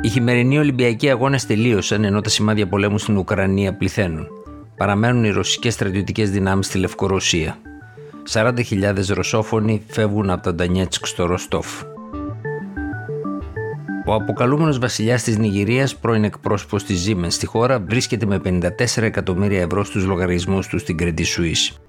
Οι χειμερινοί Ολυμπιακοί αγώνες τελείωσαν ενώ τα σημάδια πολέμου στην Ουκρανία πληθαίνουν. Παραμένουν οι ρωσικές στρατιωτικές δυνάμεις στη Λευκορωσία. 40.000 ρωσόφωνοι φεύγουν από τα Ντανιέτσκ στο Ροστόφ. Ο αποκαλούμενος βασιλιάς της Νιγηρίας, πρώην εκπρόσωπος της Siemens στη χώρα, βρίσκεται με 54 εκατομμύρια ευρώ στους λογαριασμούς του στην Credit Suisse.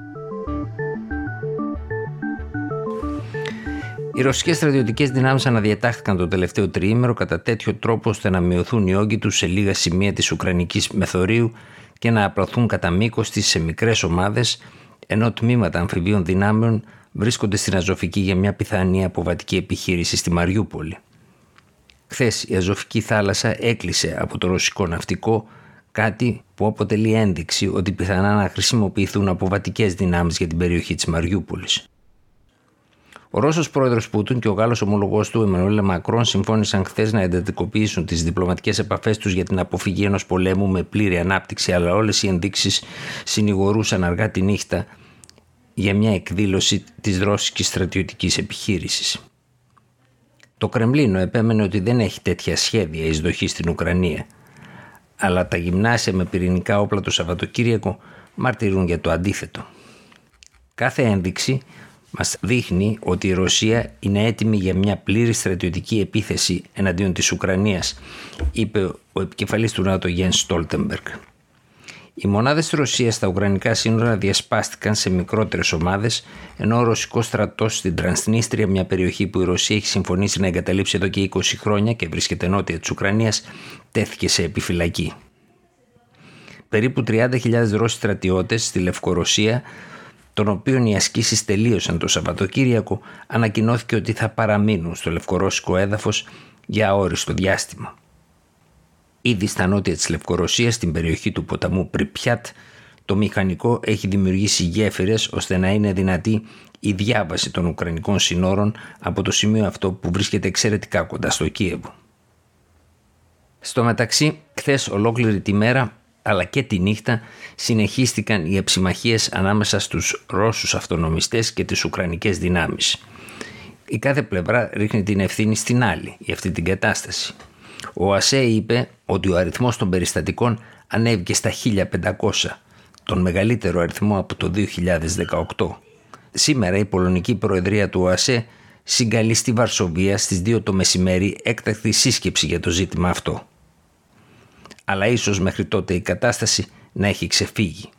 Οι ρωσικές στρατιωτικές δυνάμεις αναδιατάχθηκαν το τελευταίο τριήμερο κατά τέτοιο τρόπο ώστε να μειωθούν οι όγκοι τους σε λίγα σημεία της Ουκρανικής μεθορίου και να απλωθούν κατά μήκος της σε μικρές ομάδες, ενώ τμήματα αμφιβίων δυνάμεων βρίσκονται στην Αζωφική για μια πιθανή αποβατική επιχείρηση στη Μαριούπολη. Χθες η Αζωφική θάλασσα έκλεισε από το ρωσικό ναυτικό, κάτι που αποτελεί ένδειξη ότι πιθανά να χρησιμοποιηθούν αποβατικές δυνάμεις για την περιοχή της Μαριούπολης. Ο Ρώσος πρόεδρος Πούτιν και ο Γάλλος ομολογός του, Εμμανουέλ Μακρόν, συμφώνησαν χθες να εντατικοποιήσουν τις διπλωματικές επαφές τους για την αποφυγή ενός πολέμου με πλήρη ανάπτυξη, αλλά όλες οι ενδείξεις συνηγορούσαν αργά τη νύχτα για μια εκδήλωση της ρώσικης στρατιωτικής επιχείρησης. Το Κρεμλίνο επέμενε ότι δεν έχει τέτοια σχέδια εισδοχή στην Ουκρανία, αλλά τα γυμνάσια με πυρηνικά όπλα το Σαββατοκύριακο μαρτυρούν για το αντίθετο. Κάθε ένδειξη μας δείχνει ότι η Ρωσία είναι έτοιμη για μια πλήρη στρατιωτική επίθεση εναντίον της Ουκρανίας, είπε ο επικεφαλής του ΝΑΤΟ Γιάννης Στόλτεμπεργκ. Οι μονάδες της Ρωσίας στα Ουκρανικά σύνορα διασπάστηκαν σε μικρότερες ομάδες, ενώ ο ρωσικός στρατός στην Τρανσνίστρια, μια περιοχή που η Ρωσία έχει συμφωνήσει να εγκαταλείψει εδώ και 20 χρόνια και βρίσκεται νότια της Ουκρανίας, τέθηκε σε επιφυλακή. Περίπου 30.000 Ρώσοι στρατιώτες στη Λευκορωσία των οποίων οι ασκήσεις τελείωσαν το Σαββατοκύριακο, ανακοινώθηκε ότι θα παραμείνουν στο λευκορώσικο έδαφος για όριστο διάστημα. Ήδη στα νότια της Λευκορωσίας, στην περιοχή του ποταμού Πριπιάτ, το μηχανικό έχει δημιουργήσει γέφυρες ώστε να είναι δυνατή η διάβαση των Ουκρανικών συνόρων από το σημείο αυτό που βρίσκεται εξαιρετικά κοντά στο Κίεβο. Στο μεταξύ, χθες ολόκληρη τη μέρα αλλά και τη νύχτα συνεχίστηκαν οι εψημαχίες ανάμεσα στους Ρώσους αυτονομιστές και τις Ουκρανικές δυνάμεις. Η κάθε πλευρά ρίχνει την ευθύνη στην άλλη για αυτή την κατάσταση. Ο ΑΣΕ είπε ότι ο αριθμός των περιστατικών ανέβηκε στα 1500, τον μεγαλύτερο αριθμό από το 2018. Σήμερα η Πολωνική Προεδρία του ΟΑΣΕ συγκαλεί στη Βαρσοβία στις 2 το μεσημέρι έκτακτη σύσκεψη για το ζήτημα αυτό αλλά ίσως μέχρι τότε η κατάσταση να έχει ξεφύγει.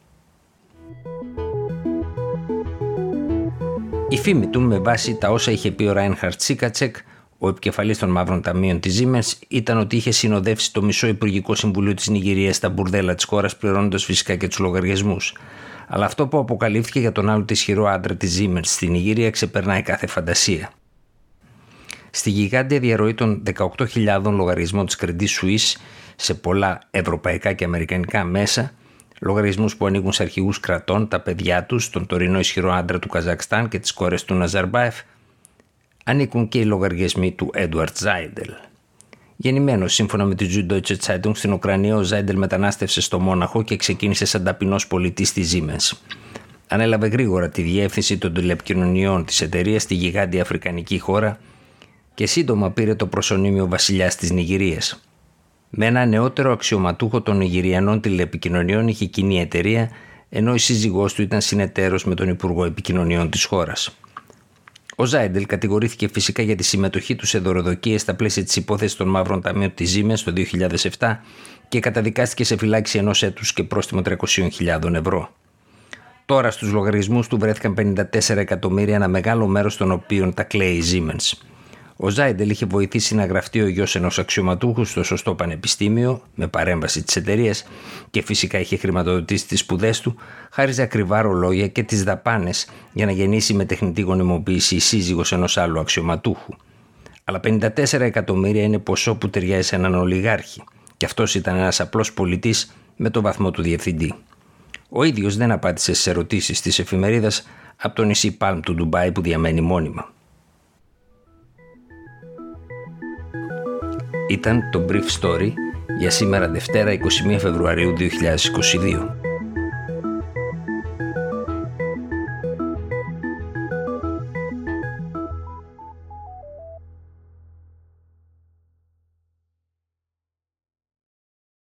Η φήμη του με βάση τα όσα είχε πει ο Ράινχαρτ Σίκατσεκ, ο επικεφαλής των Μαύρων Ταμείων της Siemens, ήταν ότι είχε συνοδεύσει το μισό Υπουργικό Συμβουλίο της Νιγηρίας στα μπουρδέλα της χώρας πληρώνοντας φυσικά και τους λογαριασμούς. Αλλά αυτό που αποκαλύφθηκε για τον άλλο τη ισχυρό άντρα της Siemens στη Νιγηρία ξεπερνάει κάθε φαντασία. Στη γιγάντια διαρροή των 18.000 λογαριασμών της Credit Suisse σε πολλά ευρωπαϊκά και αμερικανικά μέσα, λογαριασμούς που ανοίγουν σε αρχηγούς κρατών, τα παιδιά τους, τον τωρινό ισχυρό άντρα του Καζακστάν και τις κόρες του Ναζαρμπάεφ, ανήκουν και οι λογαριασμοί του Έντουαρτ Ζάιντελ. Γεννημένος σύμφωνα με τη Süddeutsche Zeitung στην Ουκρανία, ο Ζάιντελ μετανάστευσε στο Μόναχο και ξεκίνησε σαν ταπεινός πολιτής στη Siemens. Ανέλαβε γρήγορα τη διεύθυνση των τηλεπικοινωνιών της εταιρείας στη γιγάντια Αφρικανική χώρα και σύντομα πήρε το προσωνύμιο βασιλιάς της Νιγηρίας. Με ένα νεότερο αξιωματούχο των Ιγυριανών τηλεπικοινωνιών είχε κοινή εταιρεία, ενώ η σύζυγός του ήταν συνεταίρος με τον Υπουργό Επικοινωνιών της χώρας. Ο Ζάιντελ κατηγορήθηκε φυσικά για τη συμμετοχή του σε δωροδοκίες στα πλαίσια της υπόθεσης των Μαύρων Ταμείων της Ζήμε το 2007 και καταδικάστηκε σε φυλάξη ενός έτους και πρόστιμο 300.000 ευρώ. Τώρα στους λογαριασμούς του βρέθηκαν 54 εκατομμύρια, ένα μεγάλο μέρος των οποίων τα κλαίει η Siemens. Ο Ζάιντελ είχε βοηθήσει να γραφτεί ο γιος ενός αξιωματούχου στο σωστό πανεπιστήμιο, με παρέμβαση της εταιρείας, και φυσικά είχε χρηματοδοτήσει τις σπουδές του, χάριζε ακριβά ρολόγια και τις δαπάνες για να γεννήσει με τεχνητή γονιμοποίηση η σύζυγος ενός άλλου αξιωματούχου. Αλλά 54 εκατομμύρια είναι ποσό που ταιριάζει σε έναν ολιγάρχη, και αυτός ήταν ένας απλός πολιτής με τον βαθμό του διευθυντή. Ο ίδιος δεν απάντησε στις ερωτήσεις της εφημερίδας από το νησί Παλμ του Ντουμπάι που διαμένει μόνιμα. ήταν το Brief Story για σήμερα Δευτέρα 21 Φεβρουαρίου 2022.